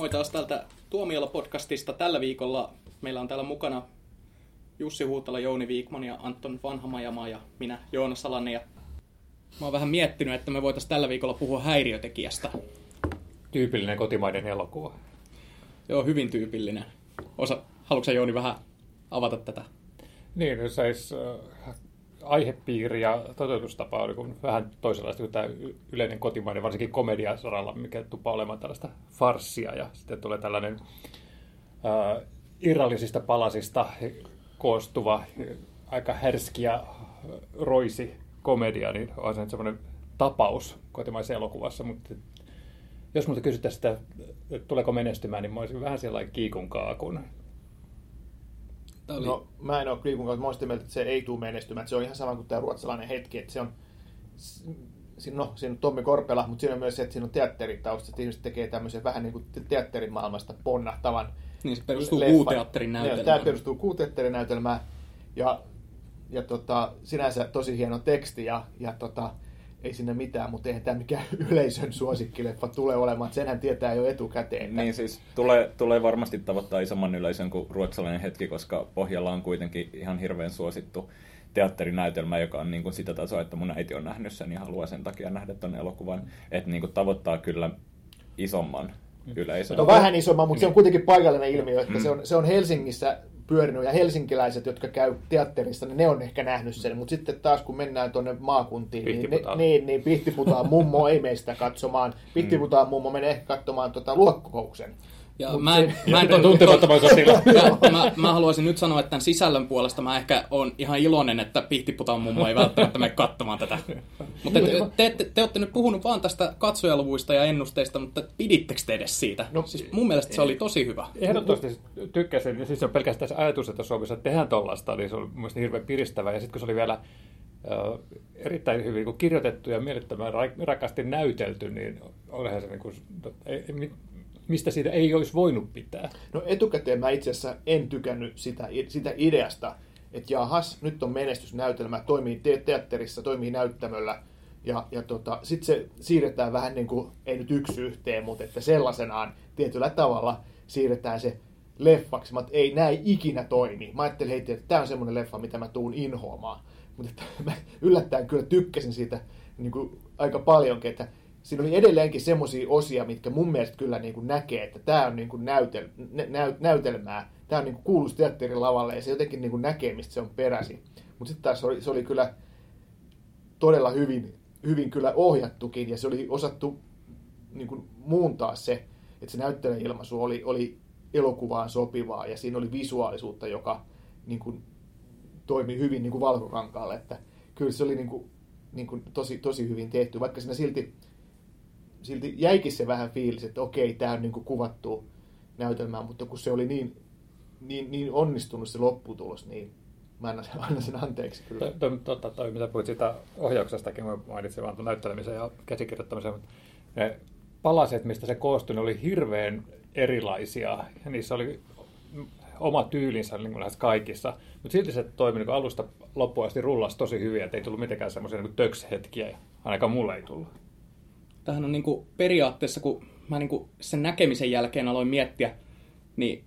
Moi taas täältä Tuomiolla-podcastista. Tällä viikolla meillä on täällä mukana Jussi Huutala, Jouni Viikman ja Anton Vanhamajama ja minä Joona Salanen. Ja mä oon vähän miettinyt, että me voitaisiin tällä viikolla puhua häiriötekijästä. Tyypillinen kotimainen elokuva. Joo, hyvin tyypillinen. Osa, haluatko Jouni vähän avata tätä? Niin, jos äh, aihepiiri ja toteutustapa oli kuin vähän toisenlaista kuin tämä yleinen kotimainen, varsinkin komediasaralla, mikä tupaa olemaan tällaista farssia. Ja sitten tulee tällainen äh, irrallisista palasista koostuva, aika härski ja roisi komedia, niin on se semmoinen tapaus kotimaisessa elokuvassa. Mutta jos minulta kysyttäisiin että tuleeko menestymään, niin mä olisin vähän sellainen kiikun kaakun. Oli... No, mä en ole Kriikun kanssa. Mä olen mieltä, että se ei tule menestymään. Se on ihan sama kuin tämä ruotsalainen hetki, että se on no, siinä on Tommi Korpela, mutta siinä on myös se, että siinä on teatteritausta, että ihmiset tekee tämmöisen vähän niin kuin teatterimaailmasta ponnahtavan Niin se perustuu kuuteatterin näytelmään. Tämä perustuu kuuteatterin näytelmään ja, ja tota, sinänsä tosi hieno teksti ja, ja tota, ei sinne mitään, mutta eihän tämä mikään yleisön suosikkileffa tule olemaan, senhän tietää jo etukäteen. Että... Niin siis tulee, tulee varmasti tavoittaa isomman yleisön kuin ruotsalainen hetki, koska pohjalla on kuitenkin ihan hirveän suosittu teatterinäytelmä, joka on niin kuin sitä tasoa, että mun äiti on nähnyt sen ja haluaa sen takia nähdä tuon elokuvan. Että niin kuin tavoittaa kyllä isomman yleisön. No vähän isomman, mutta se on kuitenkin paikallinen ilmiö, että mm. se, on, se on Helsingissä pyörinyt. Ja helsinkiläiset, jotka käy teatterissa, niin ne on ehkä nähnyt sen, mutta sitten taas kun mennään tuonne maakuntiin, niin, ne, niin, niin Pihtiputaan mummo ei meistä katsomaan. Pihtiputaan mummo menee ehkä katsomaan tuota luokkokouksen. Ja mä, en, se, mä, en ton, ton, mä, mä, mä, haluaisin nyt sanoa, että tämän sisällön puolesta mä ehkä on ihan iloinen, että Pihtiputaan mummo ei välttämättä mene katsomaan tätä. Mutta te, te, te, te olette nyt puhunut vaan tästä katsojaluvuista ja ennusteista, mutta pidittekö te edes siitä? No, siis mun mielestä se oli tosi hyvä. Ehdottomasti tykkäsin. Siis on pelkästään se ajatus, että Suomessa tehdään tollasta, niin se oli mun hirveän piristävä. Ja sitten kun se oli vielä erittäin hyvin kun kirjoitettu ja mielettömän rakasti näytelty, niin olihan se niin kuin, ei, mistä siitä ei olisi voinut pitää? No etukäteen mä itse asiassa en tykännyt sitä, sitä ideasta, että jahas, nyt on menestysnäytelmä, toimii te- teatterissa, toimii näyttämöllä, ja, ja tota, sitten se siirretään vähän niin kuin, ei nyt yksi yhteen, mutta että sellaisenaan tietyllä tavalla siirretään se leffaksi. Mä ei näin ikinä toimi. Mä ajattelin heti, että tämä on semmoinen leffa, mitä mä tuun inhoamaan. Mutta mä yllättäen kyllä tykkäsin siitä niin kuin aika paljonkin, että siinä oli edelleenkin semmoisia osia, mitkä mun mielestä kyllä niin kuin näkee, että tämä on niin kuin näytel, nä, näytelmää, tämä on niin kuin kuuluisi teatterin lavalle ja se jotenkin niin kuin näkee, mistä se on peräisin. Mutta sitten taas se oli, se oli kyllä todella hyvin, hyvin kyllä ohjattukin ja se oli osattu niin kuin muuntaa se, että se näyttelijäilmaisu oli, oli elokuvaan sopivaa ja siinä oli visuaalisuutta, joka niin kuin, toimi hyvin niin kuin valkokankaalle, että kyllä se oli niin kuin, niin kuin tosi, tosi hyvin tehty, vaikka siinä silti silti jäikin se vähän fiilis, että okei, tämä on niin kuin kuvattu näytelmään, mutta kun se oli niin, niin, niin onnistunut se lopputulos, niin mä annan sen, annan sen anteeksi kyllä. Totta, toi, mitä puhuit siitä ohjauksestakin, mä mainitsin vaan näyttelemisen ja käsikirjoittamisen, mutta ne palaset, mistä se koostui, ne oli hirveän erilaisia, ja niissä oli oma tyylinsä niin kuin lähes kaikissa, mutta silti se toimi niin alusta loppuun asti rullasi tosi hyvin, että ei tullut mitenkään semmoisia niin tökshetkiä, ainakaan mulle ei tullut tähän on niin kuin periaatteessa, kun mä niin kuin sen näkemisen jälkeen aloin miettiä, niin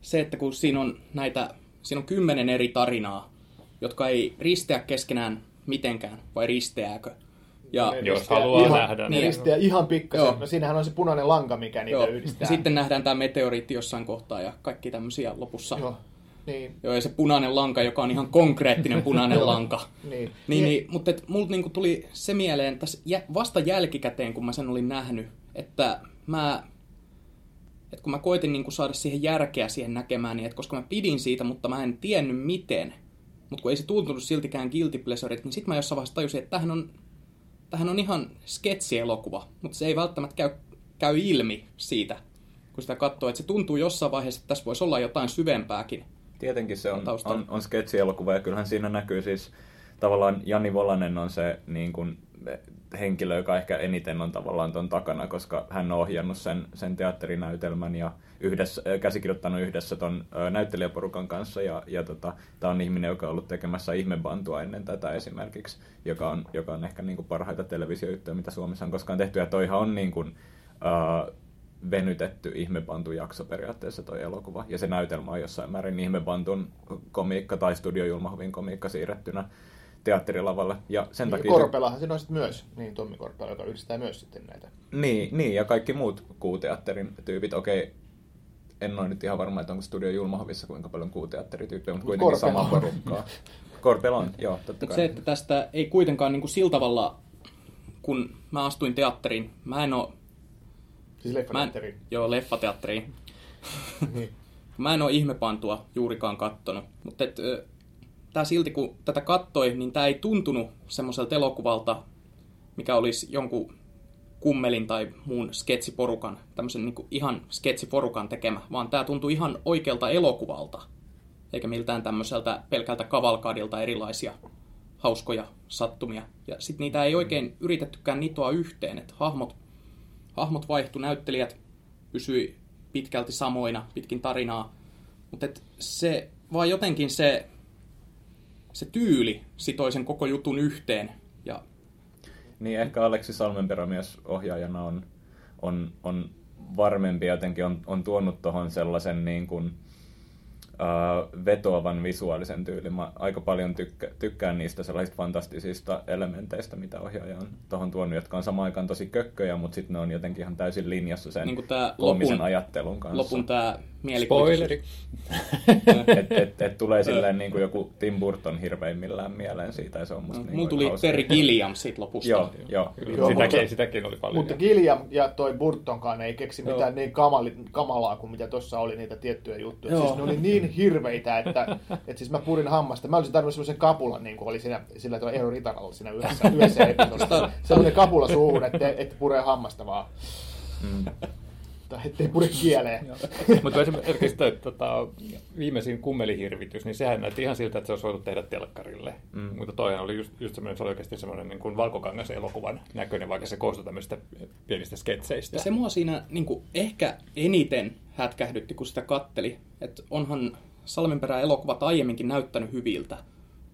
se, että kun siinä on näitä, siinä on kymmenen eri tarinaa, jotka ei risteä keskenään mitenkään, vai risteääkö? Ja, Jos haluaa ihan, nähdä. Niin, risteä ihan pikkasen. No siinähän on se punainen lanka, mikä niitä Joo. yhdistää. Ja sitten nähdään tämä meteoriitti jossain kohtaa ja kaikki tämmöisiä lopussa. Joo. Niin. Joo, ja se punainen lanka, joka on ihan konkreettinen punainen lanka. niin. Niin, niin, mutta et, multa niinku tuli se mieleen tässä vasta jälkikäteen, kun mä sen olin nähnyt, että mä että kun mä koitin niinku saada siihen järkeä siihen näkemään, niin että koska mä pidin siitä, mutta mä en tiennyt miten, mutta kun ei se tuntunut siltikään guilty pleasure, niin sitten mä jossain vaiheessa tajusin, että tähän on, tähän on ihan sketsielokuva, mutta se ei välttämättä käy, käy ilmi siitä, kun sitä katsoo, että se tuntuu jossain vaiheessa, että tässä voisi olla jotain syvempääkin. Tietenkin se on, on, on sketsielokuva ja kyllähän siinä näkyy siis tavallaan Jani Volanen on se niin kuin, henkilö, joka ehkä eniten on tavallaan tuon takana, koska hän on ohjannut sen, sen teatterinäytelmän ja yhdessä, käsikirjoittanut yhdessä ton näyttelijäporukan kanssa. Ja, ja tota, tämä on ihminen, joka on ollut tekemässä ihmebantua ennen tätä esimerkiksi, joka on, joka on ehkä niin kuin parhaita televisioyhtiöitä, mitä Suomessa on koskaan tehty. Ja toihan on niin kuin, venytetty ihmepantun jakso periaatteessa toi elokuva. Ja se näytelmä on jossain määrin ihmepantun komiikka tai Studio Julmahovin komiikka siirrettynä teatterilavalle. Ja sen niin, takia Korpelahan se on sitten myös, niin Tommi Korpela, joka yhdistää myös sitten näitä. Niin, niin ja kaikki muut kuuteatterin tyypit. Okei, en ole nyt ihan varma, että onko Studio Julmahovissa kuinka paljon kuuteatterityyppejä, mutta kuitenkin Korpela sama on. porukkaa. Korpela on, joo, totta Mutta kai. se, että tästä ei kuitenkaan niin kuin sillä tavalla, kun mä astuin teatteriin, mä en oo... Siis Mä en, leffateatteriin. joo, leffateatteriin. Niin. Mä en oo ihmepantua juurikaan kattonut, mutta et, tää silti kun tätä kattoi, niin tää ei tuntunut semmoiselta elokuvalta, mikä olisi jonkun kummelin tai muun sketsiporukan, tämmöisen niin ihan sketsiporukan tekemä, vaan tää tuntui ihan oikealta elokuvalta, eikä miltään tämmöiseltä pelkältä kavalkaadilta erilaisia hauskoja sattumia. Ja sitten niitä ei oikein yritettykään nitoa yhteen, että hahmot, hahmot vaihtui, näyttelijät pysyi pitkälti samoina pitkin tarinaa, mutta et se, vaan jotenkin se, se tyyli sitoi sen koko jutun yhteen. Ja Niin ehkä Aleksi Salmenperä myös ohjaajana on, on, on varmempi jotenkin, on, on tuonut tuohon sellaisen niin kuin, äh, vetoavan visuaalisen tyylin. Mä aika paljon tykkä, tykkään niistä sellaisista fantastisista elementeistä, mitä ohjaaja on tuohon tuonut, jotka on samaan aikaan tosi kökköjä, mutta sitten ne on jotenkin ihan täysin linjassa sen Niin koomisen lopun- ajattelun kanssa. lopun tämä. Spoileri. et, et, et tulee silleen niin kuin joku Tim Burton hirveimmillään mieleen siitä, ja se on musta niin Mulla tuli hauska. Terry Gilliam siitä lopusta. Joo, joo. Joo, sitäkin, mutta- sitäkin oli paljon. Mutta Gilliam ja toi Burtonkaan ei keksi Joo. mitään niin kamali, kamalaa kuin mitä tuossa oli niitä tiettyjä juttuja. Joo. Siis ne oli niin hirveitä, että, että siis mä purin hammasta. Mä olisin tarvinnut semmoisen kapulan, niin kuin oli siinä, sillä tuolla Eero Ritaralla siinä yhdessä, yhdessä. Sellainen kapula suuhun, että, että puree hammasta vaan. Mm. Tai ettei pure kieleen. Mutta esimerkiksi toi, tota, viimeisin kummelihirvitys, niin sehän näytti ihan siltä, että se olisi voitu tehdä telkkarille. Mm. Mutta toihan oli just, just semmoinen, se oli oikeasti semmoinen niin kuin valkokangas elokuvan näköinen, vaikka se koostui tämmöisistä pienistä sketseistä. Ja se mua siinä niin kuin, ehkä eniten hätkähdytti, kun sitä katteli. Että onhan Salmenperä elokuvat aiemminkin näyttänyt hyviltä.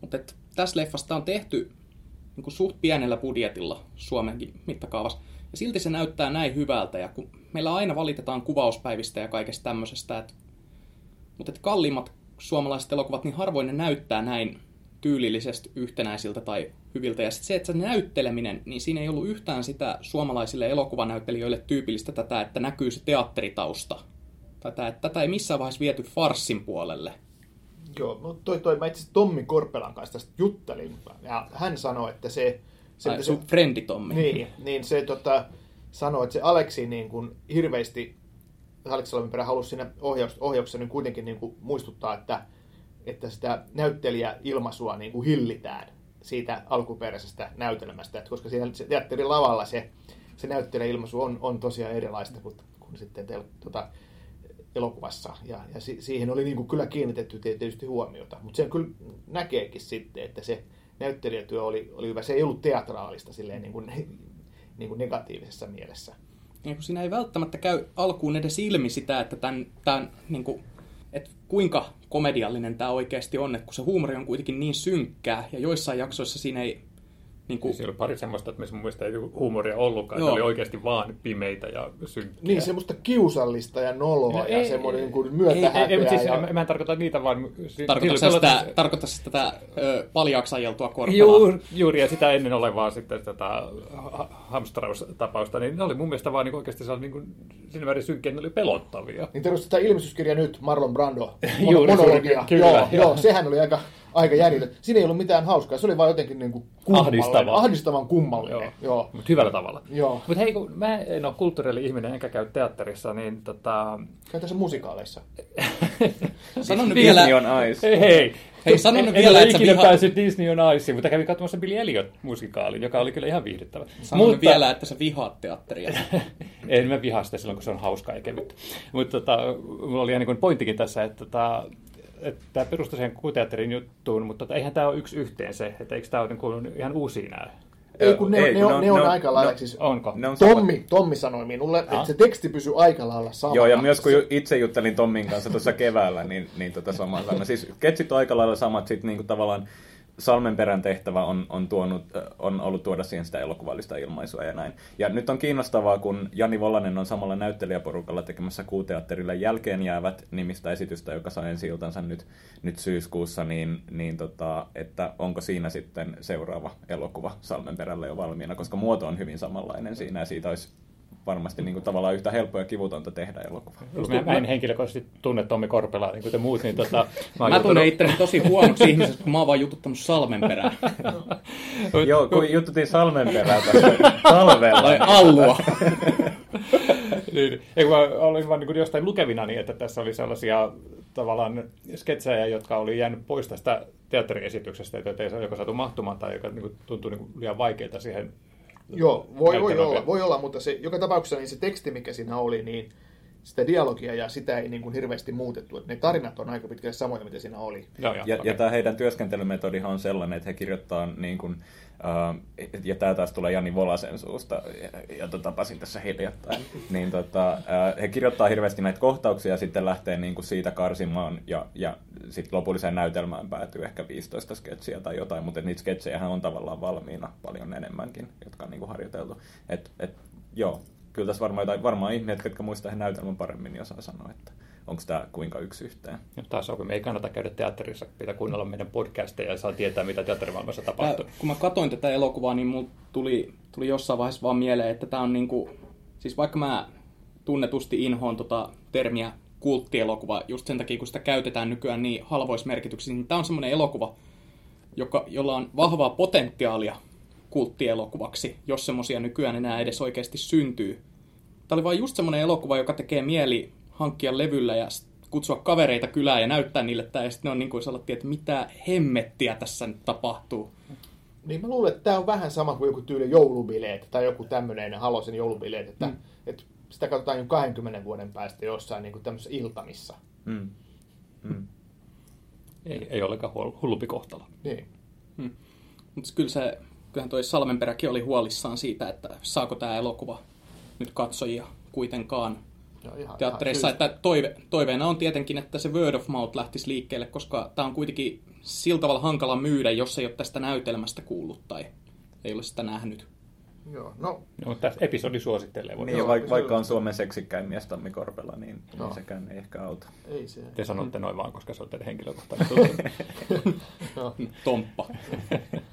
Mutta et tässä leffasta on tehty niin kuin suht pienellä budjetilla Suomenkin mittakaavassa. Ja silti se näyttää näin hyvältä. Ja kun meillä aina valitetaan kuvauspäivistä ja kaikesta tämmöisestä, että, mutta et kalliimmat suomalaiset elokuvat, niin harvoin ne näyttää näin tyylillisesti yhtenäisiltä tai hyviltä. Ja sitten se, että se näytteleminen, niin siinä ei ollut yhtään sitä suomalaisille elokuvanäyttelijöille tyypillistä tätä, että näkyy se teatteritausta. Tätä, että tätä ei missään vaiheessa viety farssin puolelle. Joo, no toi, toi, mä itse Tommi Korpelan kanssa tästä juttelin. Ja hän sanoi, että se... se, mitä sun frendi Tommi. Niin, niin se tota, sanoi, että se Aleksi niin kuin hirveästi, Aleksi Salmenperä halusi siinä ohjaus, ohjauksessa niin kuitenkin niin kuin muistuttaa, että, että sitä näyttelijäilmaisua niin kuin hillitään siitä alkuperäisestä näytelmästä, että koska siinä se teatterin lavalla se, se näyttelijäilmaisu on, on tosiaan erilaista kuin, kuin sitten tel, tota, elokuvassa. Ja, ja si, siihen oli niin kuin kyllä kiinnitetty tietysti huomiota, mutta sen kyllä näkeekin sitten, että se näyttelijätyö oli, oli hyvä. Se ei ollut teatraalista silleen niin kuin, niin kuin negatiivisessa mielessä. Niin kun siinä ei välttämättä käy alkuun edes ilmi sitä, että, tämän, tämän, niin kuin, että kuinka komediallinen tämä oikeasti on, että kun se huumori on kuitenkin niin synkkää, ja joissain jaksoissa siinä ei... Niin kuin, Siinä oli pari semmoista, että missä mun mielestä ei huumoria ollutkaan. Joo. Ne oli oikeasti vaan pimeitä ja synkkiä. Niin, semmoista kiusallista ja noloa No ja ei- semmoinen niin kuin myötähäpeä. ei, ei, mutta siis, ja... mä, mä en tarkoita niitä, vaan... si- tarkoittaa silloin sitä, sitä tätä ö, paljaaksi ajeltua korpelaa. Juuri, juuri, ja sitä ennen olevaa sitten tätä ha- hamstraustapausta, niin ne oli mun mielestä vaan niin oikeasti sellainen niin kuin, siinä määrin synkkiä, ne oli pelottavia. Niin tervetuloa tämä ilmestyskirja nyt, Marlon Brando, Juuri, monologia. kyllä, joo, joo. joo, sehän oli aika, aika jännitön. Siinä ei ollut mitään hauskaa, se oli vaan jotenkin niin kuin Ahdistava. ahdistavan kummallinen. Joo. joo. Mutta hyvällä tavalla. Joo. Mutta hei, kun mä en ole kulttuurili-ihminen enkä käy teatterissa, niin tota... Käy tässä musikaaleissa. Sanon nyt Disney vielä, on Ice. Hei, hei! Hei, sano en, nyt en vielä, ole että sä ikinä viha- päässyt Disney on Ice, mutta kävin katsomassa Billy Elliot-musikaalin, joka oli kyllä ihan viihdyttävä. sanon nyt vielä, että sä vihaat teatteria. En mä vihaa sitä silloin, kun se on hauskaa ja kevyt. Mutta tota, mulla oli ihan niin kuin pointtikin tässä, että, tota, tämä perustuu siihen kuuteatterin juttuun, mutta tota, eihän tämä ole yksi yhteen se, että eikö tämä ole niin kuin ihan uusia nämä? Ei, kun ne, Ei, ne, on, ne on ne aika lailla, ne- siis Onko? Ne on. Tommi, Tommi sanoi minulle, Ah. että se teksti pysyy aika lailla samana. Joo, ja myös kun itse juttelin Tommin kanssa tuossa keväällä, niin, niin tota samaa sana. Siis ketsit on aika lailla samat, sitten niinku tavallaan Salmenperän tehtävä on, on, tuonut, on ollut tuoda siihen sitä elokuvallista ilmaisua ja näin. Ja nyt on kiinnostavaa, kun Jani Volanen on samalla näyttelijäporukalla tekemässä kuuteatterille jälkeen jäävät nimistä esitystä, joka saa ensi nyt, nyt syyskuussa, niin, niin tota, että onko siinä sitten seuraava elokuva Salmenperällä jo valmiina, koska muoto on hyvin samanlainen siinä ja siitä olisi varmasti niin kuin, tavallaan yhtä helppoa ja kivutonta tehdä elokuvaa. Mä, mä en henkilökohtaisesti tunne Tommi Korpelaa niin kuin te muut, niin tota, Mä, mä tunnen itteni tosi huonoksi ihmiseksi, kun mä oon vaan jututtanut salmenperää. Joo, kun jututin salmenperää tässä talvella. Tai allua. niin, ei, kun mä olin vaan niin jostain lukevina, niin että tässä oli sellaisia tavallaan sketsejä, jotka oli jäänyt pois tästä teatteriesityksestä, että ei se joko saatu mahtumaan tai joka niin kuin, tuntuu niin kuin liian vaikeita siihen Joo, voi, voi olla, voi olla, mutta se, joka tapauksessa niin se teksti, mikä siinä oli, niin sitä dialogia ja sitä ei niin kuin hirveästi muutettu. Että ne tarinat on aika pitkälle samoja, mitä siinä oli. Joo, ja, ja, okay. ja tämä heidän työskentelymetodihan on sellainen, että he kirjoittaa niin kuin, Uh, ja tämä taas tulee Jani Volasen suusta, jota tapasin tässä hiljattain, niin tota, uh, he kirjoittaa hirveästi näitä kohtauksia ja sitten lähtee niin kuin siitä karsimaan ja, ja sitten lopulliseen näytelmään päätyy ehkä 15 sketsiä tai jotain, mutta niitä sketsejä on tavallaan valmiina paljon enemmänkin, jotka on niin kuin harjoiteltu. Et, et, joo, kyllä tässä varmaan, jotain, varmaan ihmiset, jotka muistaa näytelmän paremmin, niin osaa sanoa, että onko tämä kuinka yksi yhteen. Ja taas on, me ei kannata käydä teatterissa, pitää kuunnella meidän podcasteja ja saa tietää, mitä teatterimaailmassa tapahtuu. Tää, kun mä katsoin tätä elokuvaa, niin mulla tuli, tuli jossain vaiheessa vaan mieleen, että tämä on niinku, siis vaikka mä tunnetusti inhoon tota termiä kulttielokuva, just sen takia, kun sitä käytetään nykyään niin halvoismerkityksissä, niin tämä on semmoinen elokuva, joka, jolla on vahvaa potentiaalia kulttielokuvaksi, jos semmoisia nykyään enää edes oikeasti syntyy. Tämä oli vain just semmoinen elokuva, joka tekee mieli hankkia levyllä ja kutsua kavereita kylään ja näyttää niille tämä, ja sitten ne on niin kuin sanottiin, että mitä hemmettiä tässä nyt tapahtuu. Niin mä luulen, että tämä on vähän sama kuin joku tyyli joulubileet tai joku tämmöinen Halosen joulubileet, että, mm. että sitä katsotaan jo 20 vuoden päästä jossain niin kuin tämmöisessä iltamissa. Mm. Mm. Ei, ei olekaan hullumpi kohtalo. Niin. Mm. Mutta kyllä se, kyllähän toi Salmenperäkin oli huolissaan siitä, että saako tämä elokuva nyt katsojia kuitenkaan Joo, ihan, teattereissa. Ihan että toive, toiveena on tietenkin, että se word of mouth lähtisi liikkeelle, koska tämä on kuitenkin sillä tavalla hankala myydä, jos ei ole tästä näytelmästä kuullut tai ei ole sitä nähnyt. Joo, no. no tässä episodi suosittelee. Niin, joo, vaikka, vaikka on Suomen seksikkäin mies Tommi Korpela, niin, no. niin sekään ei ehkä auta. Ei se. Te sanotte noin vaan, koska se on teidän henkilökohtainen no. Tomppa.